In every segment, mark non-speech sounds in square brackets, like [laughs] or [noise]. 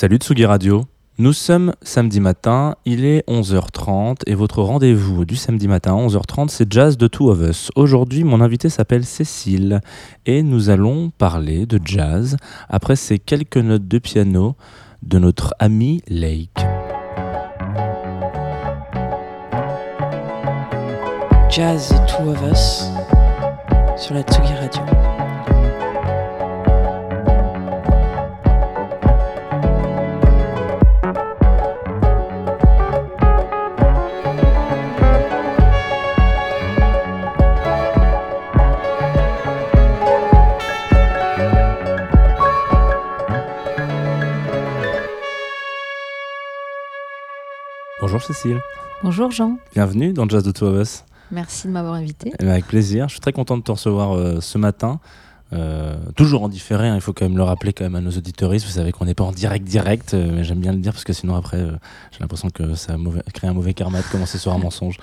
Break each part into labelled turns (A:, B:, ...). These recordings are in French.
A: Salut Tsugi Radio. Nous sommes samedi matin, il est 11h30 et votre rendez-vous du samedi matin à 11h30 c'est Jazz de Two of Us. Aujourd'hui mon invité s'appelle Cécile et nous allons parler de jazz après ces quelques notes de piano de notre ami Lake.
B: Jazz Two of Us sur la Tsugi Radio.
A: Bonjour Cécile.
C: Bonjour Jean,
A: Bienvenue dans Jazz de Two of Us.
C: merci de m'avoir invité.
A: Eh ben, Avec plaisir. Je suis très content de te recevoir euh, ce matin. Euh, toujours en différé, hein, il faut quand même le rappeler quand même à nos auditeuristes. Vous savez qu'on n'est pas en direct direct, euh, mais j'aime bien le dire parce que sinon après euh, j'ai l'impression que ça mauvais, crée un mauvais karma de commencer sur un mensonge.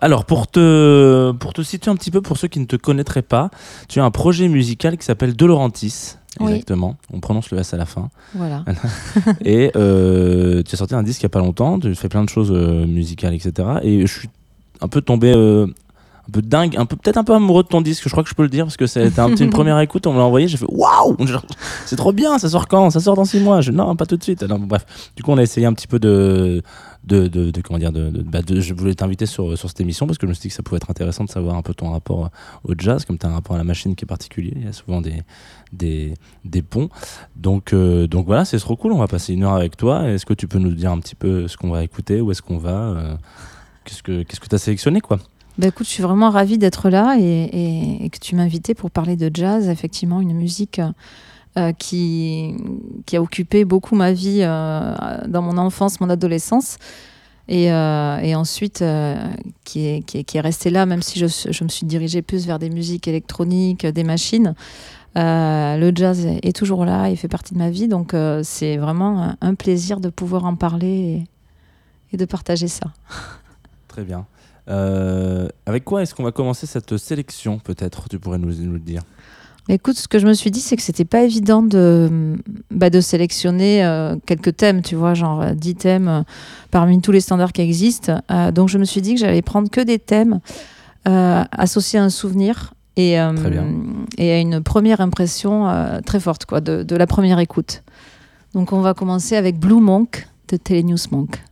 A: Alors pour te, pour te situer un petit peu pour ceux qui ne te connaîtraient pas, tu as un projet musical qui s'appelle De Laurentis.
C: Oui.
A: Exactement, on prononce le S à la fin.
C: Voilà. [laughs]
A: Et euh, tu as sorti un disque il n'y a pas longtemps, tu fais plein de choses euh, musicales, etc. Et je suis un peu tombé euh, un peu dingue, un peu peut-être un peu amoureux de ton disque, je crois que je peux le dire, parce que c'était un une première écoute, on me l'a envoyé, j'ai fait waouh [laughs] C'est trop bien, ça sort quand? Ça sort dans six mois? Je, Non, pas tout de suite. Bref, du coup, on a essayé un petit peu de. De, de, comment dire bah, je voulais t'inviter sur, sur cette émission parce que je me suis dit que ça pouvait être intéressant de savoir un peu ton rapport au jazz comme tu as un rapport à la machine qui est particulier il y a souvent des, des, des ponts donc, euh, donc voilà, c'est trop cool. On va passer une heure avec toi. Est-ce que tu peux nous dire un petit peu ce qu'on va écouter Où est-ce qu'on va euh, Qu'est-ce que qu'est-ce que tu as sélectionné quoi?
C: Bah écoute, je suis vraiment ravie d'être là et, et- et que tu invité pour parler de jazz, effectivement une musique euh, qui, qui a occupé beaucoup ma vie euh, dans mon enfance, mon adolescence. Et, euh, et ensuite, euh, qui, est, qui, est, qui est resté là, même si je, me suis dirigée plus vers des musiques électroniques, des machines. Euh, le jazz est, toujours là, il fait partie de ma vie. Donc, euh, c'est vraiment un, plaisir de pouvoir en parler et, et de partager ça.
A: Très bien. Euh, avec quoi est-ce qu'on va commencer cette sélection peut-être Tu pourrais nous, nous le dire?
C: Écoute, ce que je me suis dit, c'est que c'était pas évident de, bah, de sélectionner euh, quelques thèmes, tu vois, genre euh, 10 thèmes euh, parmi tous les standards qui existent. Donc je me suis dit que j'allais prendre que des thèmes associés à un souvenir et, à une première impression très forte quoi, de, de la première écoute. Donc on va commencer avec Blue Monk de Telenews Monk.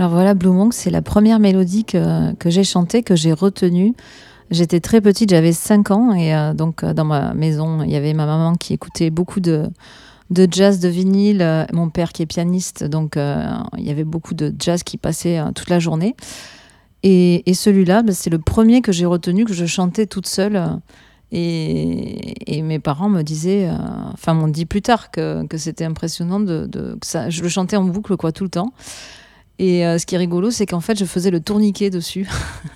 C: Alors voilà, Blue Monk, c'est la première mélodie que, que j'ai chantée, que j'ai retenue. J'étais très petite, j'avais 5 ans, et euh, donc euh, dans ma maison, il y avait ma maman qui écoutait beaucoup de, de jazz, de vinyle, euh, mon père qui est pianiste, donc il y avait beaucoup de jazz qui passait toute la journée. Et, et celui-là, bah, c'est le premier que j'ai retenu, que je chantais toute seule. Et, et mes parents me disaient, enfin m'ont dit plus tard que, que c'était impressionnant de- que ça, je le chantais en boucle quoi tout le temps. Et euh, ce qui est rigolo, c'est qu'en fait, je faisais le tourniquet dessus.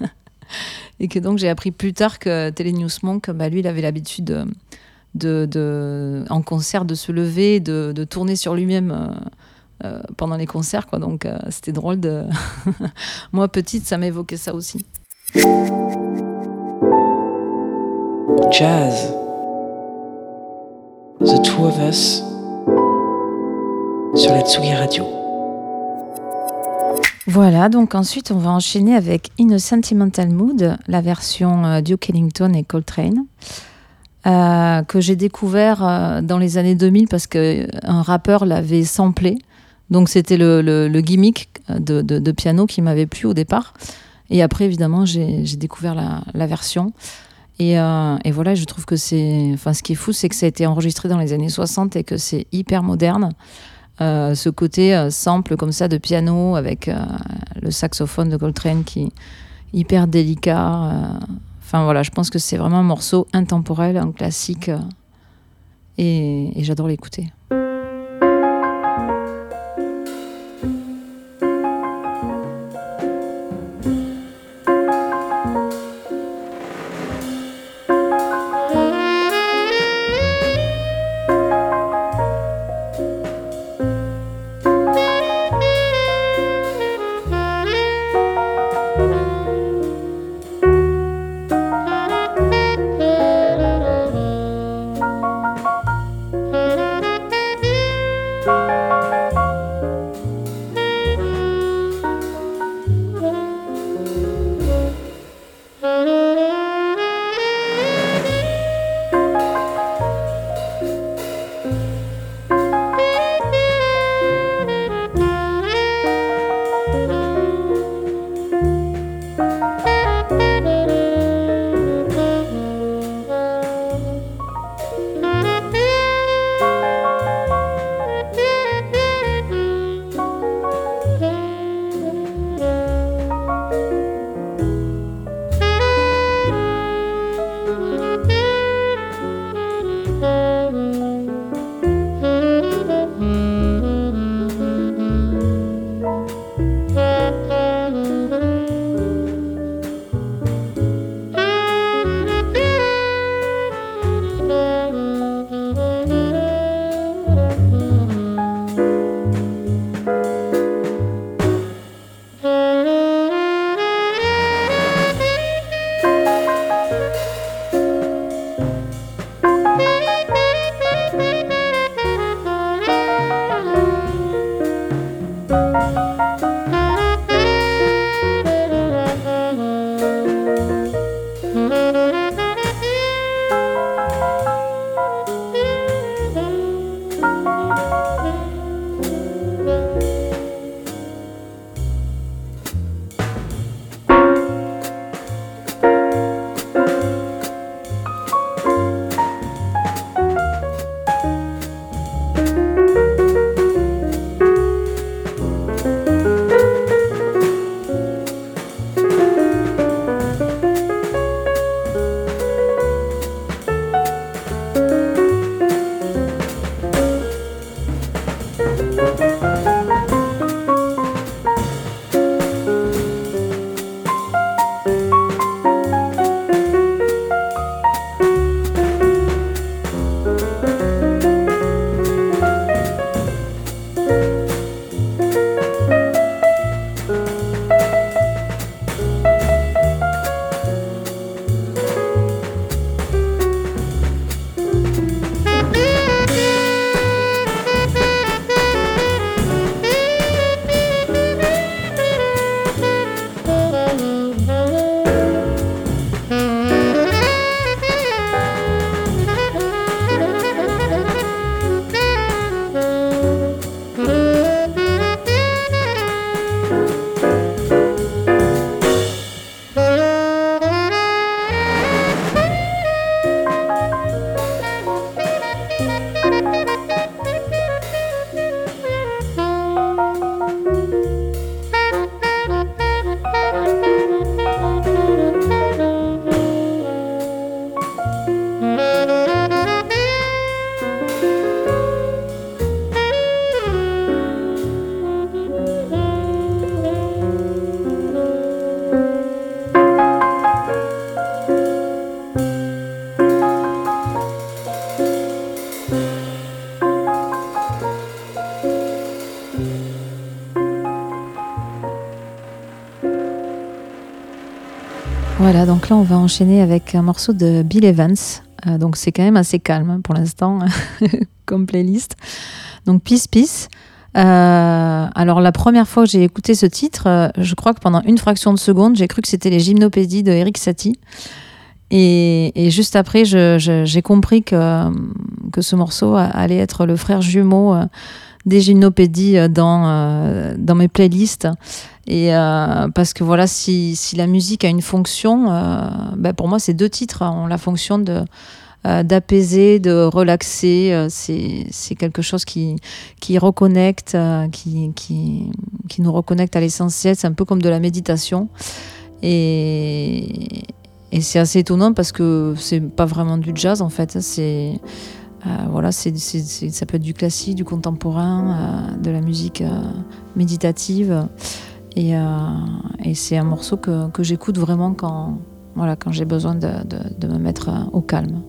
C: [laughs] et que donc j'ai appris plus tard que Télénews Monk, bah, lui, il avait l'habitude de, de, de- en concert de se lever, de, de tourner sur lui-même euh, euh, pendant les concerts. Donc euh, c'était drôle de... [laughs] Moi, petite, ça m'évoquait ça aussi.
B: Jazz. The Two of Us sur la Tsugi Radio.
C: Voilà, donc ensuite on va enchaîner avec In a Sentimental Mood, la version euh, Duke Ellington et Coltrane, euh, que j'ai découvert euh, dans les années 2000 parce qu'un rappeur l'avait samplé. Donc c'était le, gimmick de, piano qui m'avait plu au départ. Et après, évidemment, j'ai découvert la, version. Et, et voilà, je trouve que c'est. Enfin, ce qui est fou, c'est que ça a été enregistré dans les années 60 et que c'est hyper moderne. Euh, ce côté euh, sample comme ça de piano avec euh, le saxophone de Coltrane qui est hyper délicat. Enfin voilà, je pense que c'est vraiment un morceau intemporel, un classique. et j'adore l'écouter. Voilà, donc là on va enchaîner avec un morceau de Bill Evans. Euh, donc c'est quand même assez calme hein, pour l'instant [laughs] comme playlist. Donc Peace Peace. Euh, alors la première fois que j'ai écouté ce titre, euh, je crois que pendant une fraction de seconde, j'ai cru que c'était les gymnopédies de Eric Satie. Et, juste après, j'ai compris que, que ce morceau allait être le frère jumeau des gymnopédies dans, dans mes playlists. Et parce que voilà, si, si, la musique a une fonction, ben pour moi, ces deux titres ont la fonction de euh, d'apaiser, de relaxer. Euh, c'est quelque chose qui, qui reconnecte, euh, qui, qui, nous reconnecte à l'essentiel. C'est un peu comme de la méditation. Et, et c'est assez étonnant parce que c'est pas vraiment du jazz en fait. C'est. voilà, c'est, ça peut être du classique, du contemporain, de la musique méditative. Et, et c'est un morceau que, j'écoute vraiment quand, voilà, quand j'ai besoin de, me mettre au calme.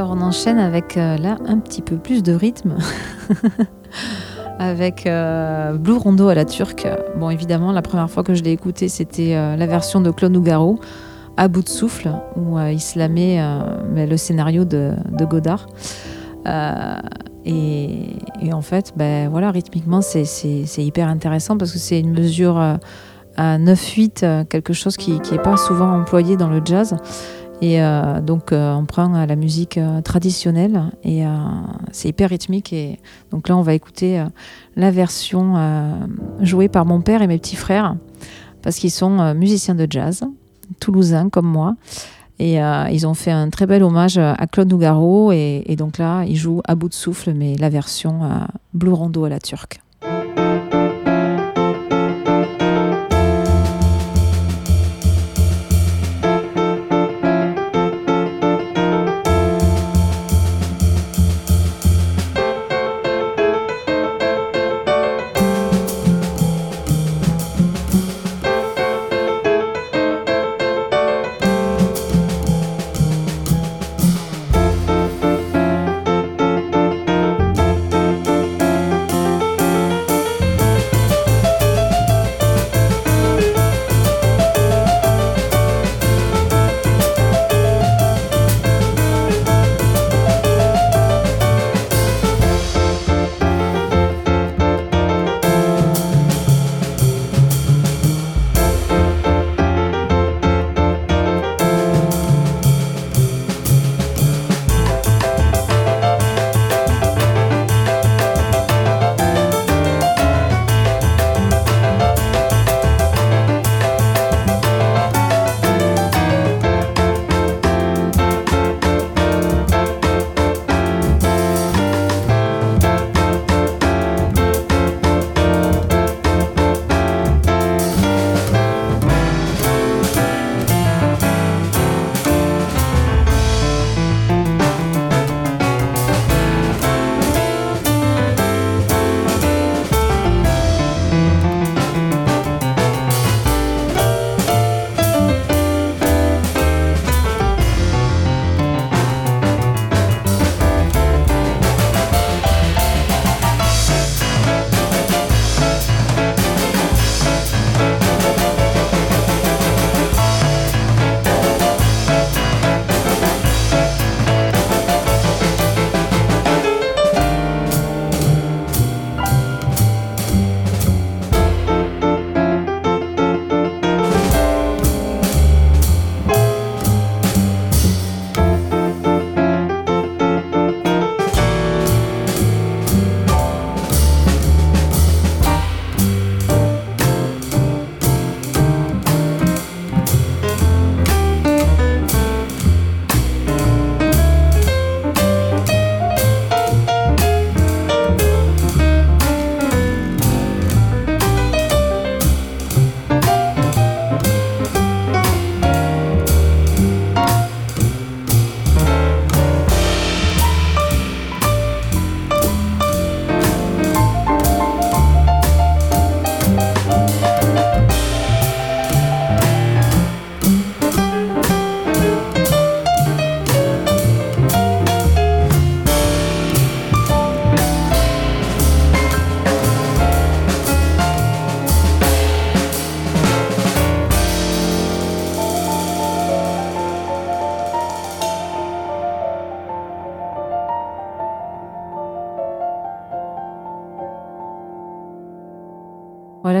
C: Alors on enchaîne avec euh, là un petit peu plus de rythme. [laughs] avec euh, Blue Rondo à la turque. Bon évidemment la première fois que je l'ai écouté c'était euh, la version de Claude Nougaro à bout de souffle où il se le scénario de, Godard. Et, en fait, ben, voilà, rythmiquement, c'est hyper intéressant parce que c'est une mesure à 9-8, quelque chose qui n'est pas souvent employé dans le jazz. Et euh, donc, euh, on prend la musique euh, traditionnelle et c'est hyper rythmique. Et donc là, on va écouter la version jouée par mon père et mes petits frères parce qu'ils sont musiciens de jazz, toulousains comme moi. Et ils ont fait un très bel hommage à Claude Nougaro. Et, et, donc là, ils jouent à bout de souffle, mais la version Blue Rondo à la turque.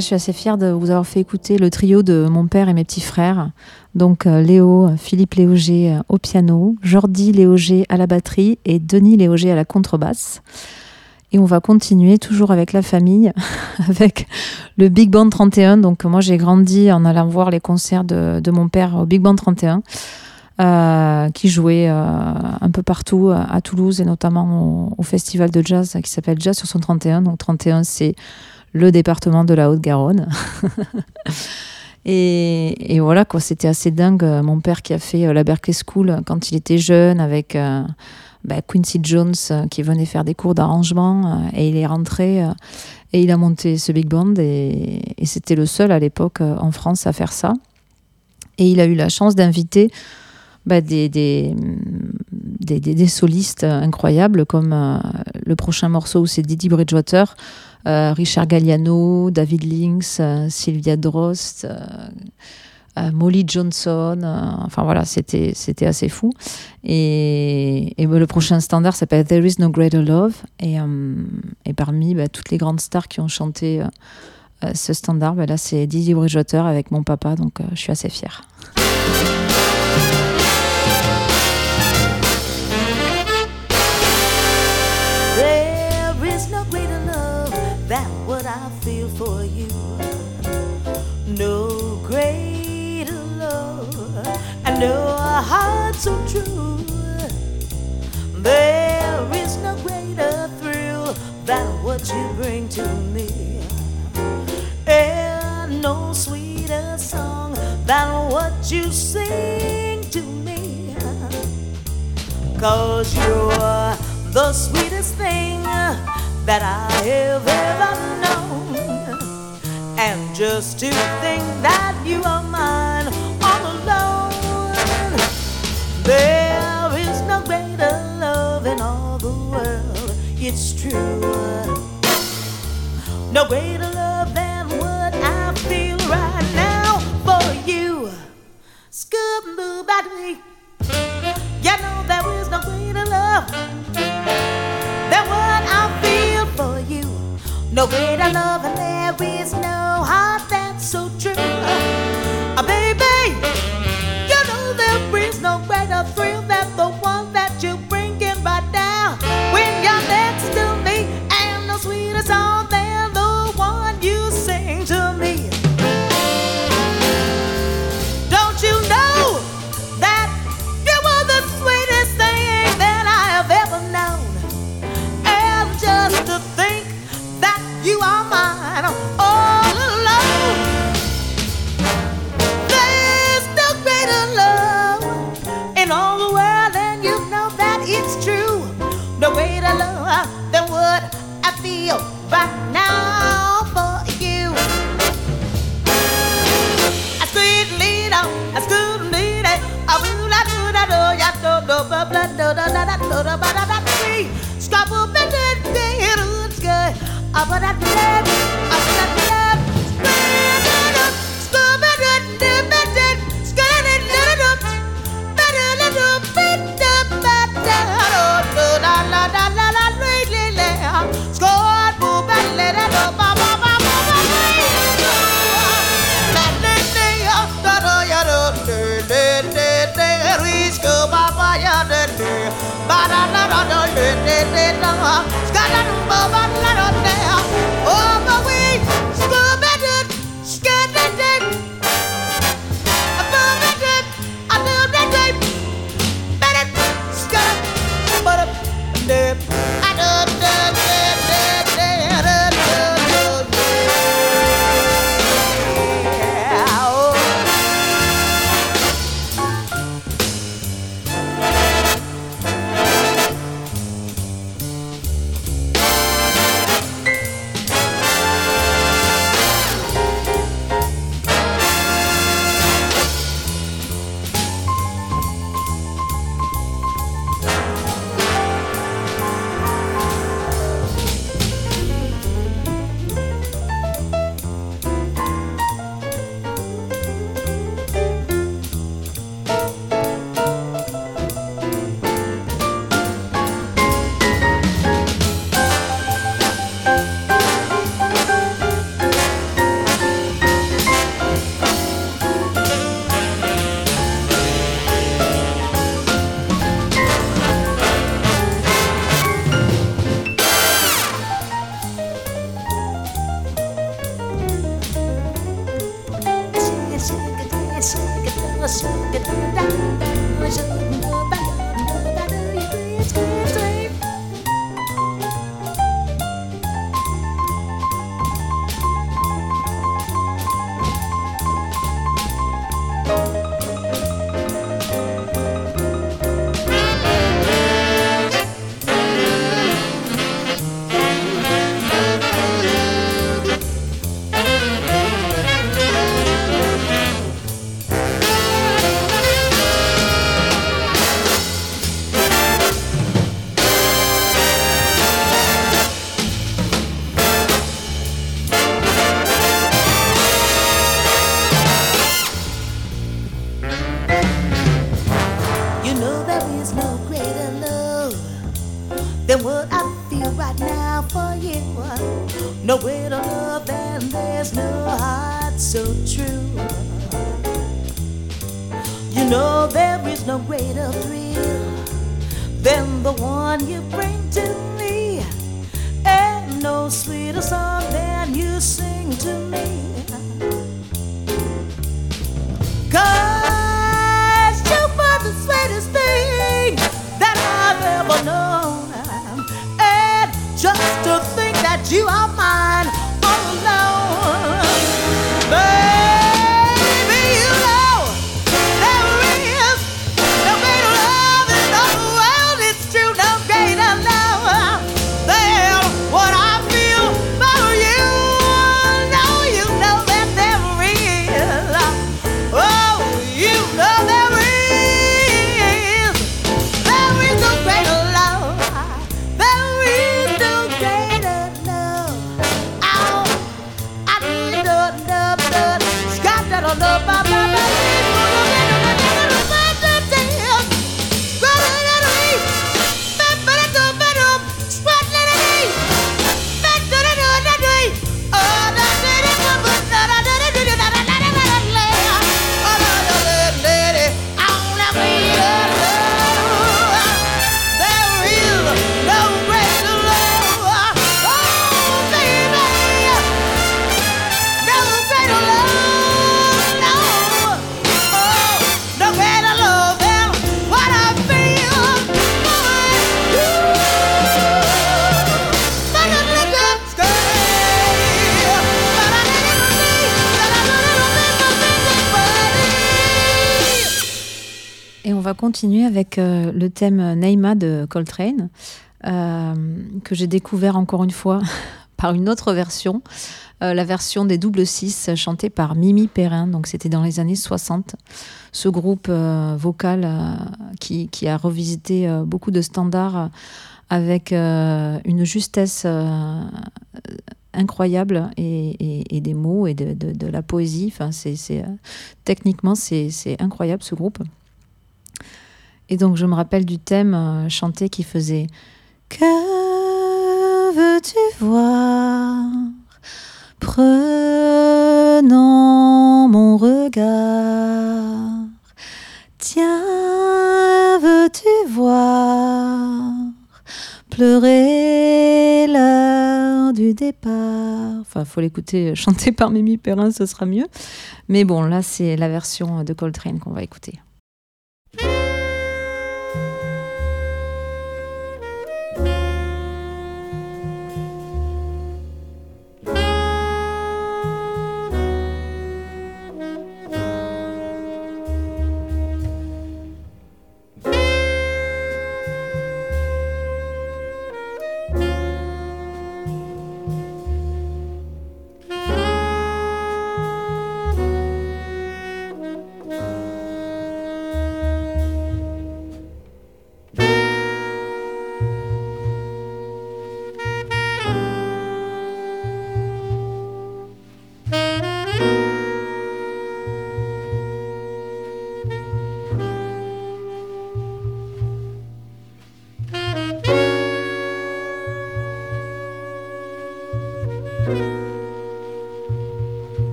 C: Je suis assez fière de vous avoir fait écouter le trio de mon père et mes petits frères. Donc euh, Léo, Philippe Léoger euh, au piano, Jordi Léoger à la batterie et Denis Léoger à la contrebasse. Et on va continuer toujours avec la famille, [laughs] avec le Big Band 31. Donc moi j'ai grandi en allant voir les concerts de, mon père au Big Band 31. Euh, qui jouait un peu partout à, Toulouse et notamment au festival de jazz qui s'appelle Jazz sur son 31. Donc 31 c'est le département de la Haute-Garonne. [laughs] et, voilà, quoi, c'était assez dingue. Mon père qui a fait euh, la Berkeley School quand il était jeune avec euh, bah, Quincy Jones euh, qui venait faire des cours d'arrangement et il est rentré et il a monté ce big band et, c'était le seul à l'époque en France à faire ça. Et il a eu la chance d'inviter bah, des, des, des, des- solistes incroyables, comme euh, le prochain morceau où c'est Didi Bridgewater, euh, Richard Galliano, David Lynx, euh, Sylvia Drost, Molly Johnson. enfin voilà, c'était assez fou. Et, bah, le prochain standard s'appelle There Is No Greater Love. Et, et parmi bah, toutes les grandes stars qui ont chanté ce standard, là c'est Didi Bridgewater avec mon papa, donc je suis assez fière.
D: Than what I feel for you. No greater love, and no heart so true. There is no greater thrill than what you bring to me. And no sweeter song than what you sing to me. Cause you're the sweetest thing that I have ever known. And just to think that you are mine all alone. There is no greater love in all the world, it's true. No greater love than what I feel right now for you. Scoop boo battery. You know there is no greater love than what No greater love, and there is no heart that's so true. Feel right now for you. I squeeze leader, I squeeze leader, I will not do oh, yeah, do, do, ba, bla, do, da, da, da, do, da, ba, da, da, free. Stop up and then, then, it's good. Put that love, Scotland, Bob,
C: Et on va continuer avec euh, le thème Neima de Coltrane, euh, que j'ai découvert encore une fois [laughs] par une autre version, euh, la version des double six chantée par Mimi Perrin. Donc c'était dans les années 60. Ce groupe vocal qui, a revisité beaucoup de standards avec une justesse incroyable et, des mots et de, la poésie. Enfin, techniquement, c'est incroyable ce groupe. Et donc, je me rappelle du thème euh, chanté qui faisait Que veux-tu voir? Prenant mon regard, tiens, veux-tu voir? Pleurer l'heure du départ Enfin, faut l'écouter chanter par Mimi Perrin, ce sera mieux. Mais bon, là, c'est la version de Coltrane qu'on va écouter.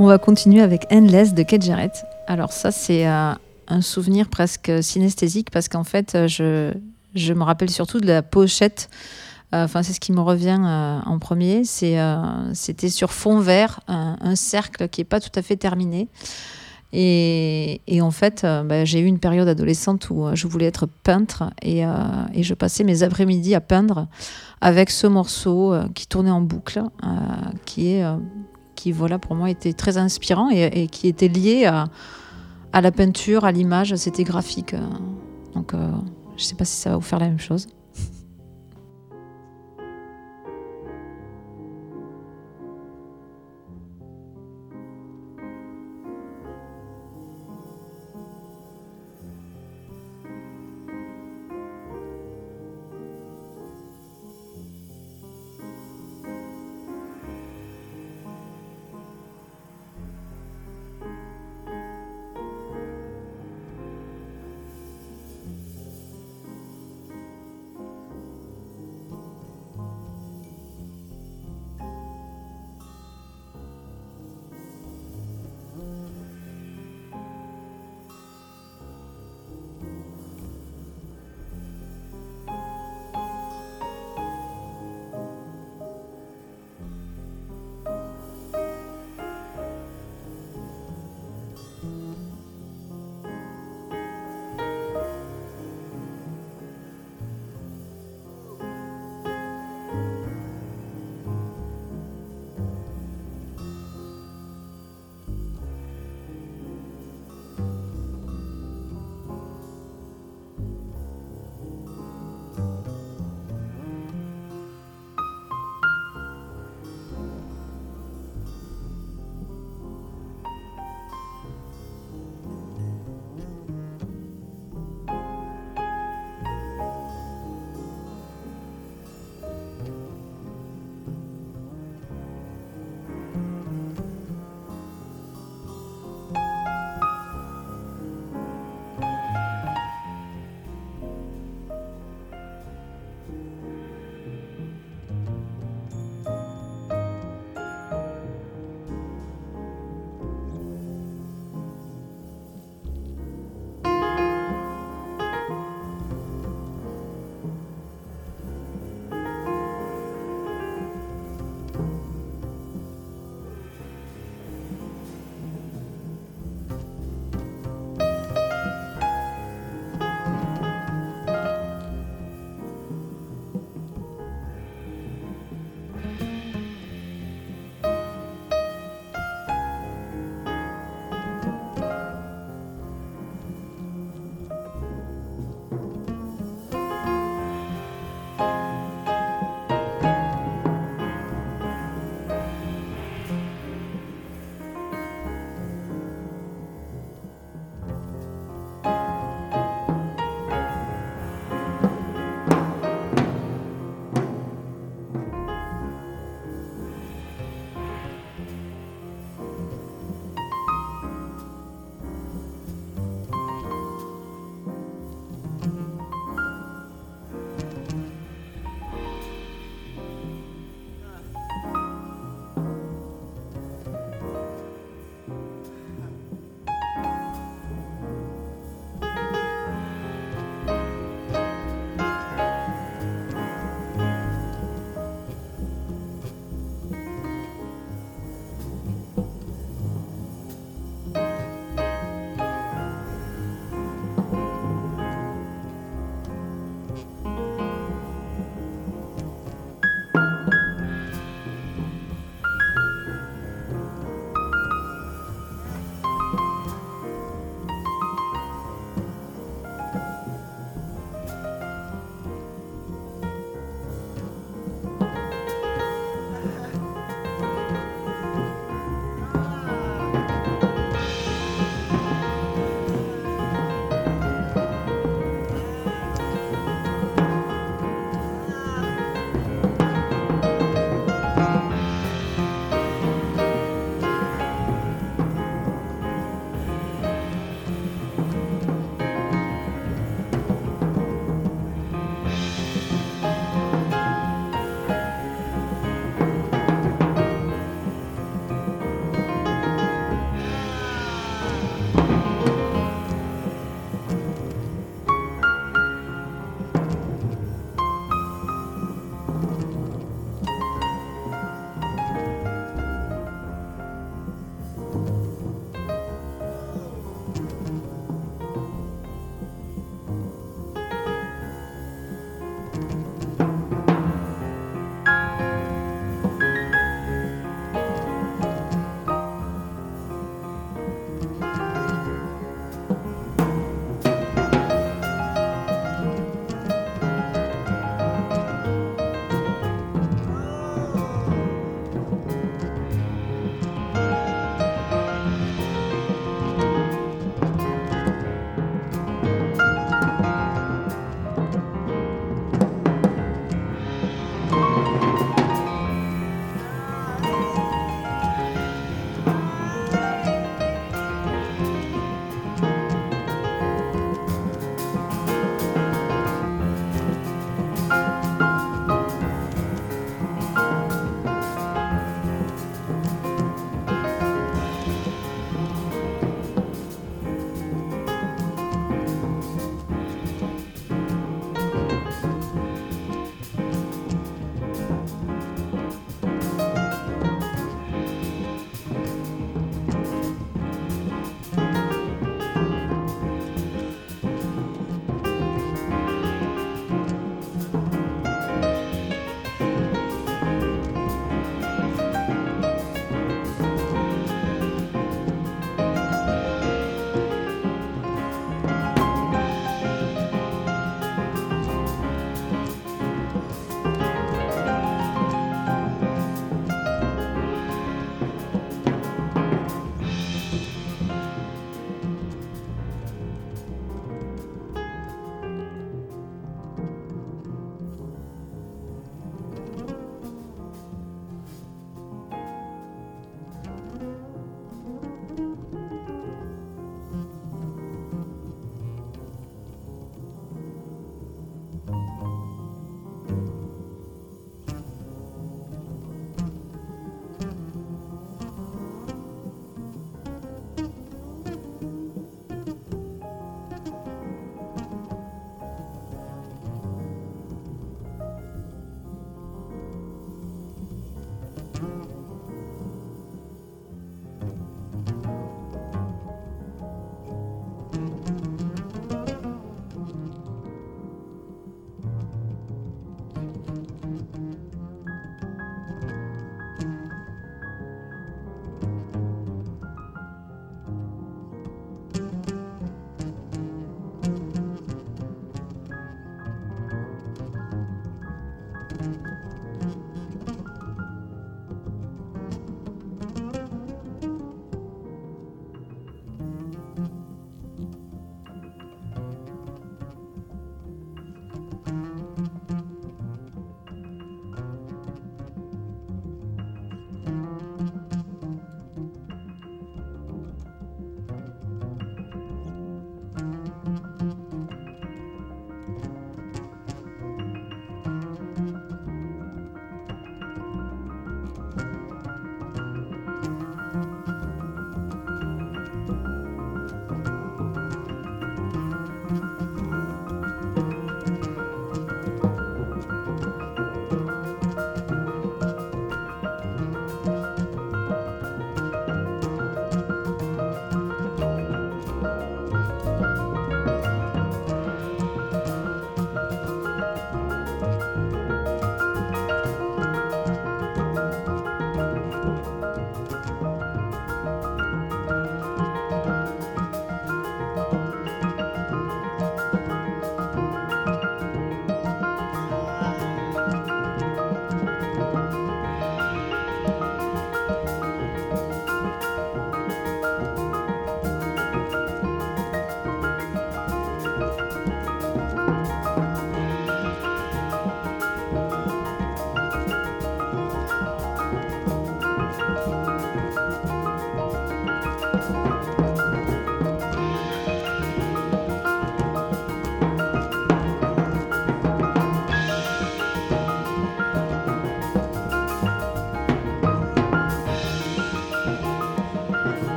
C: On va continuer avec Endless de Kate Jarrett. Alors ça, c'est euh, un souvenir presque synesthésique parce qu'en fait, euh, je, me rappelle surtout de la pochette. Euh, Enfin, c'est ce qui me revient en premier. C'était sur fond vert, un, cercle qui est pas tout à fait terminé. Et, en fait, bah, j'ai eu une période adolescente où je voulais être peintre et, et je passais mes après-midi à peindre avec ce morceau qui tournait en boucle, qui est, qui voilà pour moi était très inspirant et, qui était lié à, à la peinture, à l'image, c'était graphique. euh. donc, euh, je sais pas si ça va vous faire la même chose.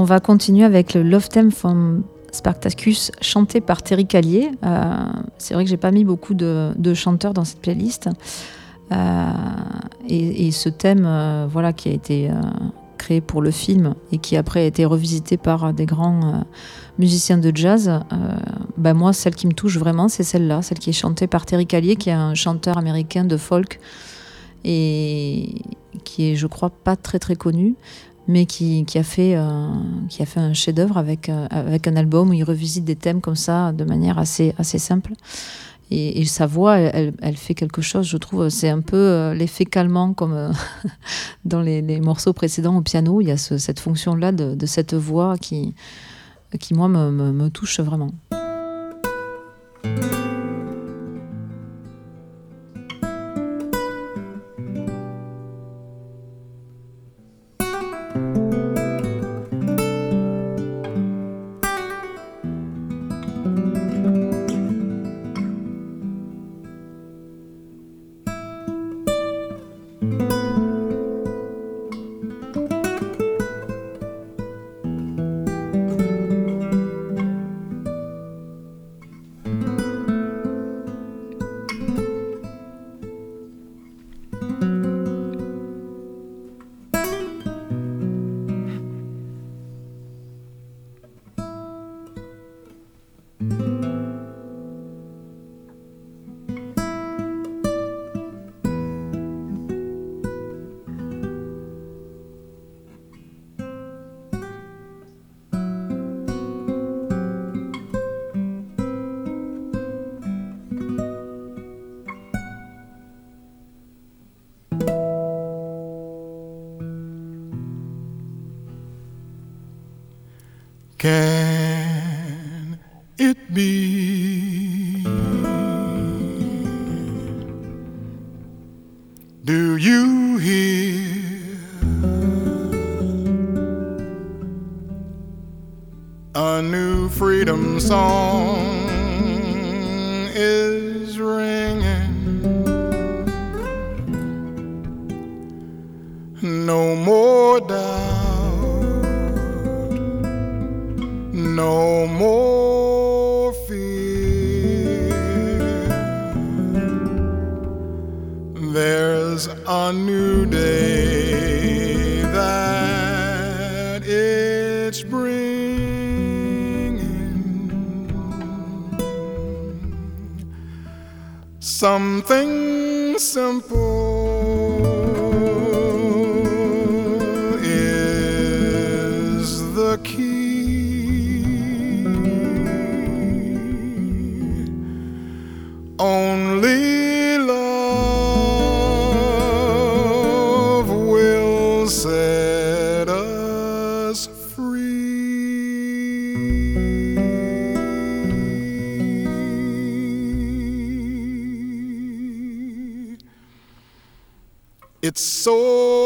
C: On va continuer avec le Love Theme from Spartacus chanté par Terry Callier. Euh, c'est vrai que j'ai pas mis beaucoup de, chanteurs dans cette playlist. Euh, et, ce thème, euh, voilà, qui a été créé pour le film et qui après a été revisité par des grands musiciens de jazz, bah moi, celle qui me touche vraiment, c'est celle-là, celle qui est chantée par Terry Callier, qui est un chanteur américain de folk et qui est, je crois, pas très très connu, mais qui, qui a, fait, euh, qui a fait un chef-d'œuvre avec, euh, avec un album où il revisite des thèmes comme ça de manière assez, assez simple. Et, sa voix, elle, fait quelque chose, je trouve, c'est un peu euh, l'effet calmant comme [laughs] dans les, morceaux précédents au piano. Il y a ce- cette fonction-là de, de cette voix qui, qui moi, me- me touche vraiment.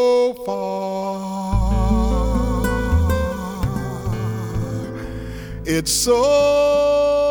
E: So far. It's so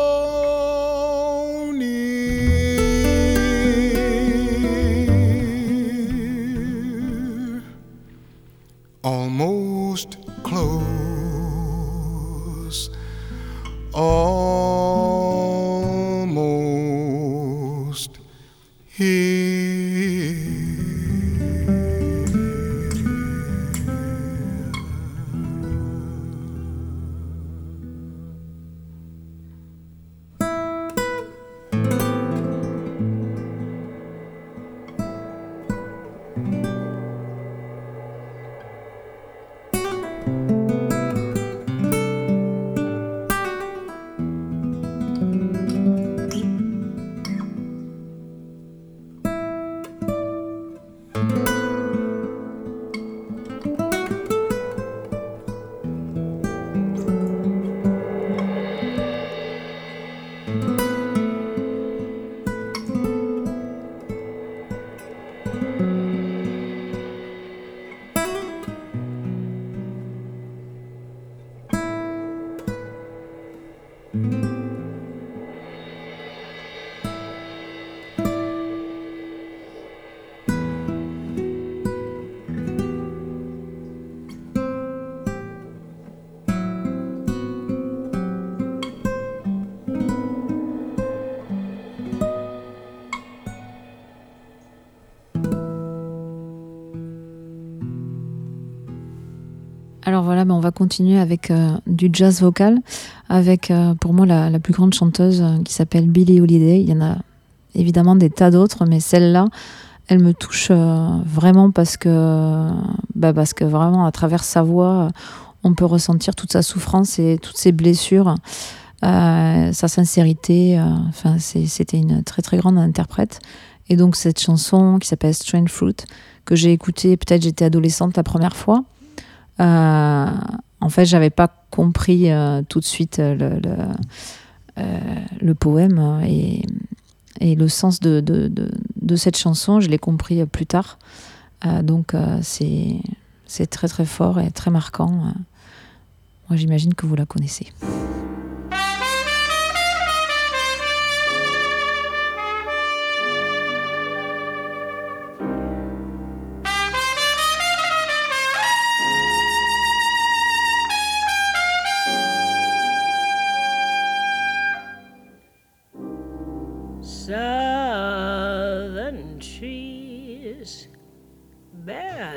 C: continuer avec euh, du jazz vocal, avec euh, pour moi la, plus grande chanteuse euh, qui s'appelle Billie Holiday. Il y en a évidemment des tas d'autres, mais celle-là, elle me touche vraiment parce que, bah, parce que vraiment à travers sa voix, on peut ressentir toute sa souffrance et toutes ses blessures, sa sincérité. c'était une très très grande interprète. Et donc cette chanson qui s'appelle Strange Fruit que j'ai écoutée, peut-être j'étais adolescente la première fois. Euh, en fait, j'avais pas compris euh, tout de suite euh, le, poème et, le sens de, cette chanson. Je l'ai compris plus tard. Donc, c'est très très fort et très marquant. Moi, j'imagine que vous la connaissez.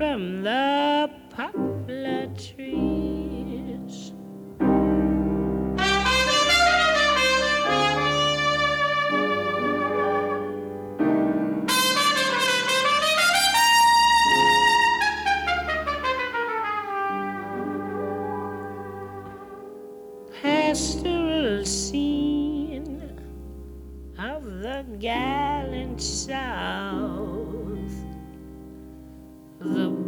F: from the poplar trees. pastoral scene of the gallant South,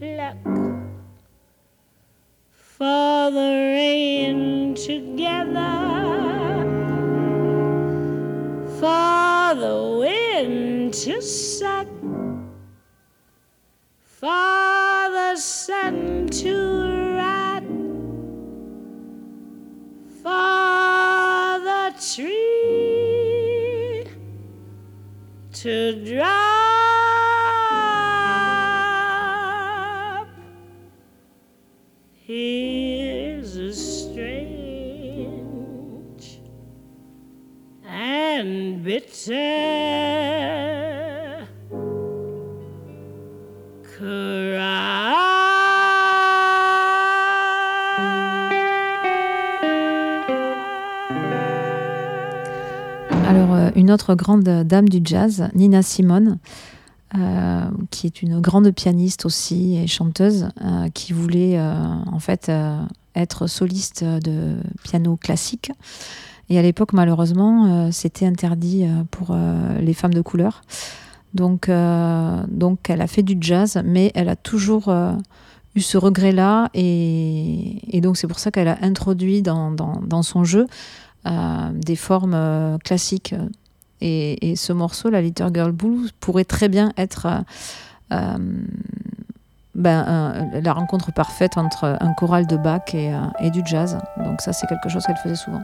F: pluck, for the rain together, for the wind to suck, for the sun to rot, for the tree to drop.
C: Alors, euh, une autre grande dame du jazz, Nina Simone, euh, qui est une grande pianiste aussi et chanteuse, euh, qui voulait en fait être soliste de piano classique. Et à l'époque, malheureusement, euh, c'était interdit euh, pour euh, les femmes de couleur. Donc, donc, elle a fait du jazz, mais elle a toujours eu ce regret-là. Et, donc, c'est pour ça qu'elle a introduit dans, dans, son jeu des formes classiques. Et, ce morceau, la Little Girl Blues, pourrait très bien être ben, la rencontre parfaite entre un choral de Bach et, et du jazz. Donc ça, c'est quelque chose qu'elle faisait souvent.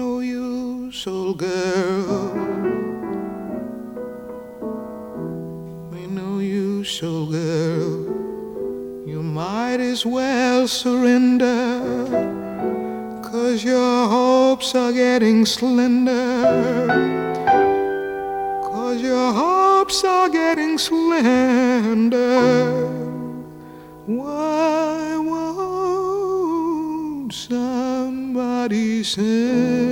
G: No use, old girl. Ain't no use, old girl. You might as well surrender. Cause your hopes are getting slender. Cause your hopes are getting slender. Why won't somebody send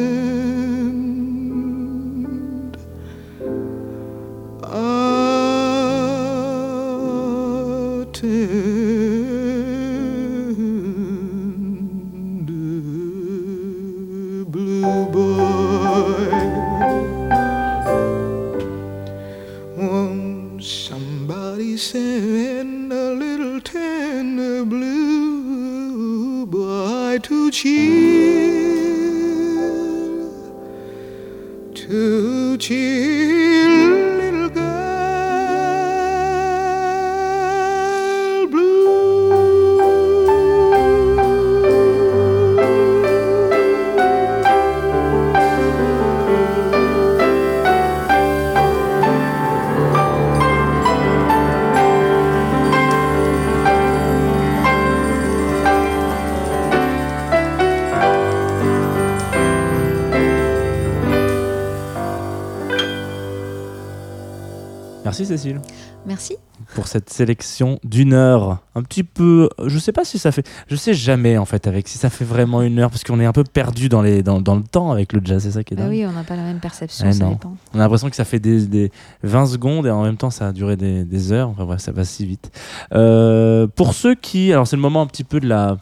A: sélection d'une heure. Un petit peu. Je sais pas si ça fait. Je sais jamais en fait avec si ça fait vraiment une heure parce qu'on est un peu perdu dans, les, dans, dans le temps avec le jazz. C'est ça qui est
C: Bah
A: dingue.
C: oui, on n'a pas la même perception,
A: Eh
C: ça
A: non.
C: dépend.
A: On a l'impression que ça fait des, des 20 secondes et en même temps ça a duré des, des heures. Enfin bref, ça passe si vite. Euh, pour ceux qui. Alors c'est le moment un petit peu de la.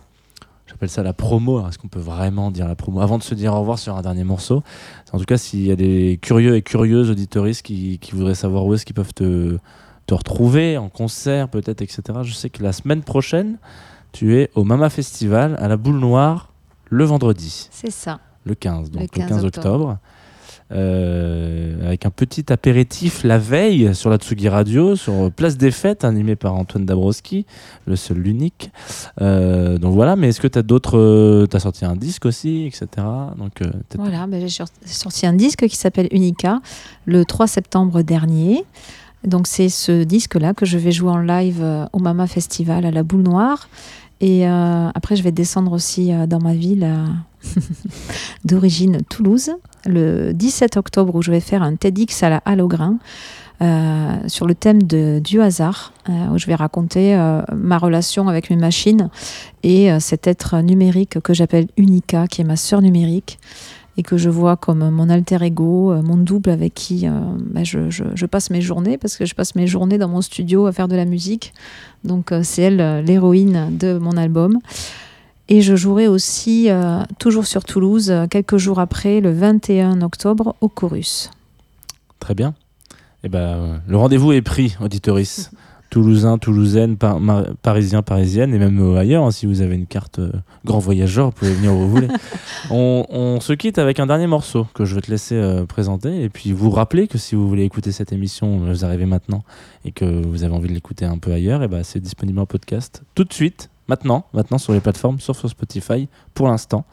A: J'appelle ça la promo. Est-ce qu'on peut vraiment dire la promo? Avant de se dire au revoir sur un dernier morceau. En tout cas, s'il y a des curieux et curieuses auditoristes qui, qui voudraient savoir où est-ce qu'ils peuvent te, te retrouver en concert, peut-être, etc. Je sais que la semaine prochaine, tu es au Mama Festival à la Boule Noire le vendredi
C: C'est ça.
A: le 15, donc
C: Le
A: le 15,
C: 15
A: octobre. Euh, avec un petit apéritif la veille sur la Tsugi Radio, sur Place des Fêtes, animé par Antoine Dabrowski, le seul, l'unique. Euh, donc voilà, mais est-ce que tu as d'autres. tu as sorti un disque aussi, etc. Donc, euh,
C: Voilà, ben, j'ai sorti un disque qui s'appelle Unica le 3 septembre dernier. Donc c'est ce disque-là que je vais jouer en live euh, au Mama Festival à la Boule Noire. Et euh, après, je vais descendre aussi euh, dans ma ville [laughs] d'origine Toulouse, le 17 octobre, où je vais faire un TEDx à la Halle sur le thème de, du hasard, où je vais raconter ma relation avec mes machines et cet être numérique que j'appelle Unica, qui est ma sœur numérique et que je vois comme mon alter ego, euh, mon double avec qui euh, bah, je, je- je passe mes journées, parce que je passe mes journées dans mon studio à faire de la musique. Donc euh, c'est elle l'héroïne de mon album. Et je jouerai aussi, euh, toujours sur Toulouse, quelques jours après, le 21 octobre, au Chorus.
A: Très bien. Et ben, le rendez-vous est pris, auditoris. [laughs] Toulousains, Toulousaines, par- mar- Parisiens, Parisiennes et même euh, ailleurs. hein, si vous avez une carte euh, grand voyageur, vous pouvez venir où vous voulez. [laughs] On, on se quitte avec un dernier morceau que je vais te laisser euh, présenter et puis vous rappeler que si vous voulez écouter cette émission, vous arrivez maintenant et que vous avez envie de l'écouter un peu ailleurs, et ben c'est disponible en podcast tout de suite, maintenant, maintenant sur les plateformes, sauf sur Spotify pour l'instant.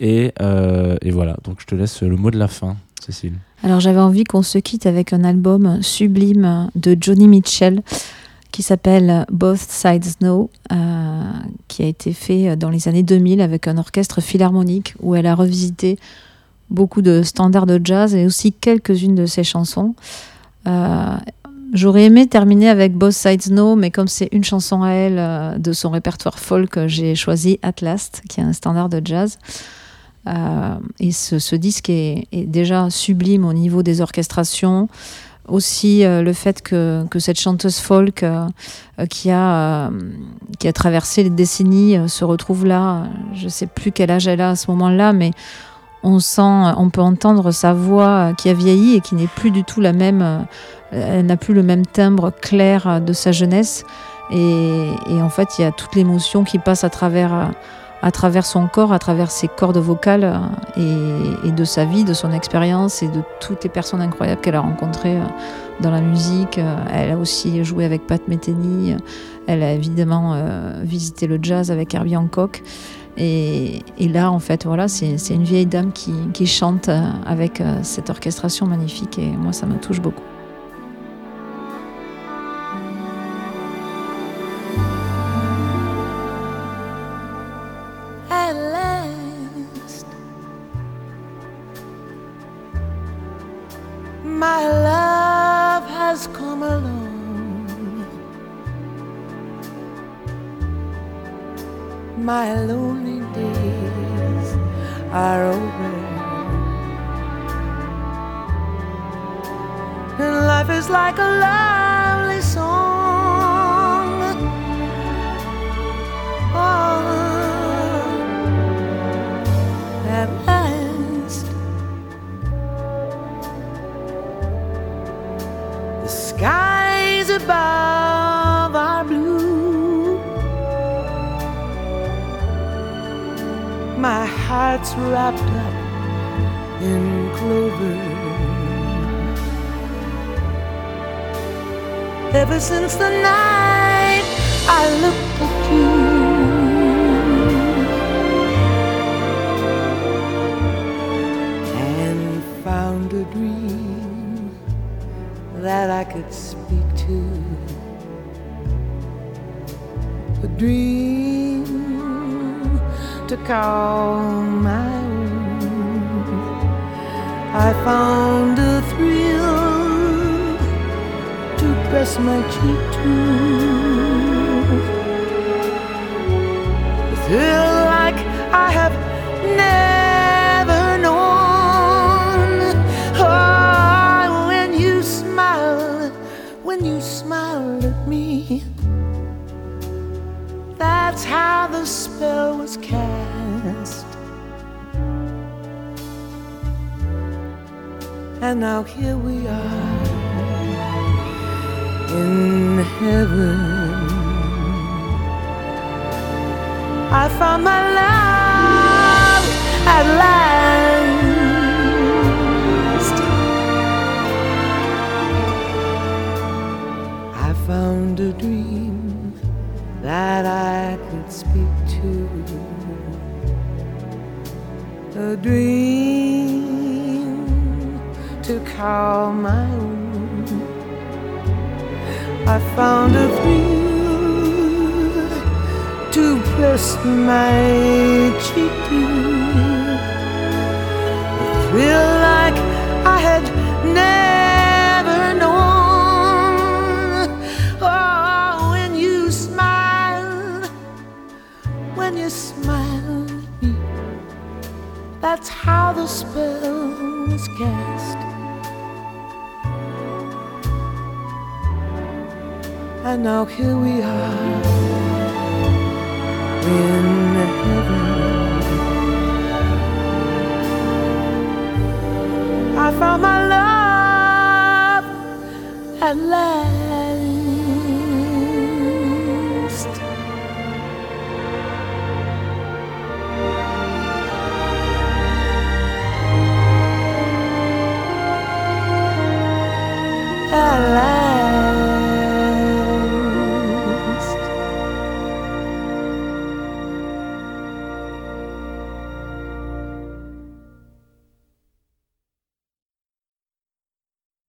A: Et, euh, et voilà, donc je te laisse le mot de la fin, Cécile.
C: Alors j'avais envie qu'on se quitte avec un album sublime de Johnny Mitchell qui s'appelle Both Sides Know, euh, qui a été fait dans les années 2000 avec un orchestre philharmonique où elle a revisité beaucoup de standards de jazz et aussi quelques-unes de ses chansons. Euh, J'aurais aimé terminer avec Both Sides Know, mais comme c'est une chanson à elle euh, de son répertoire folk, j'ai choisi At Last, qui est un standard de jazz. Euh, et ce, disque est déjà sublime au niveau des orchestrations. Aussi euh, le fait que, que cette chanteuse folk euh, euh, qui, a, qui a traversé les décennies se retrouve là. Je ne sais plus quel âge elle a à ce moment-là, mais on sent, on peut entendre sa voix qui a vieilli et qui n'est plus du tout la même. Elle n'a plus le même timbre clair de sa jeunesse. Et, en fait, il y a toute l'émotion qui passe à travers, à travers son corps, à travers ses cordes vocales euh, et, de sa vie, de son expérience et de toutes les personnes incroyables qu'elle a rencontrées euh, dans la musique. Euh, Elle a aussi joué avec Pat Metheny. Elle a évidemment visité le jazz avec Herbie Hancock. Et, là, en fait, voilà, c'est une vieille dame qui, chante avec cette orchestration magnifique. Et moi, ça me touche beaucoup.
D: My lonely days are over. And life is like a lovely heart's wrapped up in clover. Ever since the night I looked at you. and found a dream that I could speak to. A dream to call my own. I found a thrill to press my cheek to. A thrill like I have never And now here we are in heaven. I found my love at last. I found a dream that I could speak to. A dream call my own. I found a thrill to press my cheek to. A thrill like I had never known. Oh, when you smile, when you smile, that's how the spell And now here we are in heaven. I found my love at last.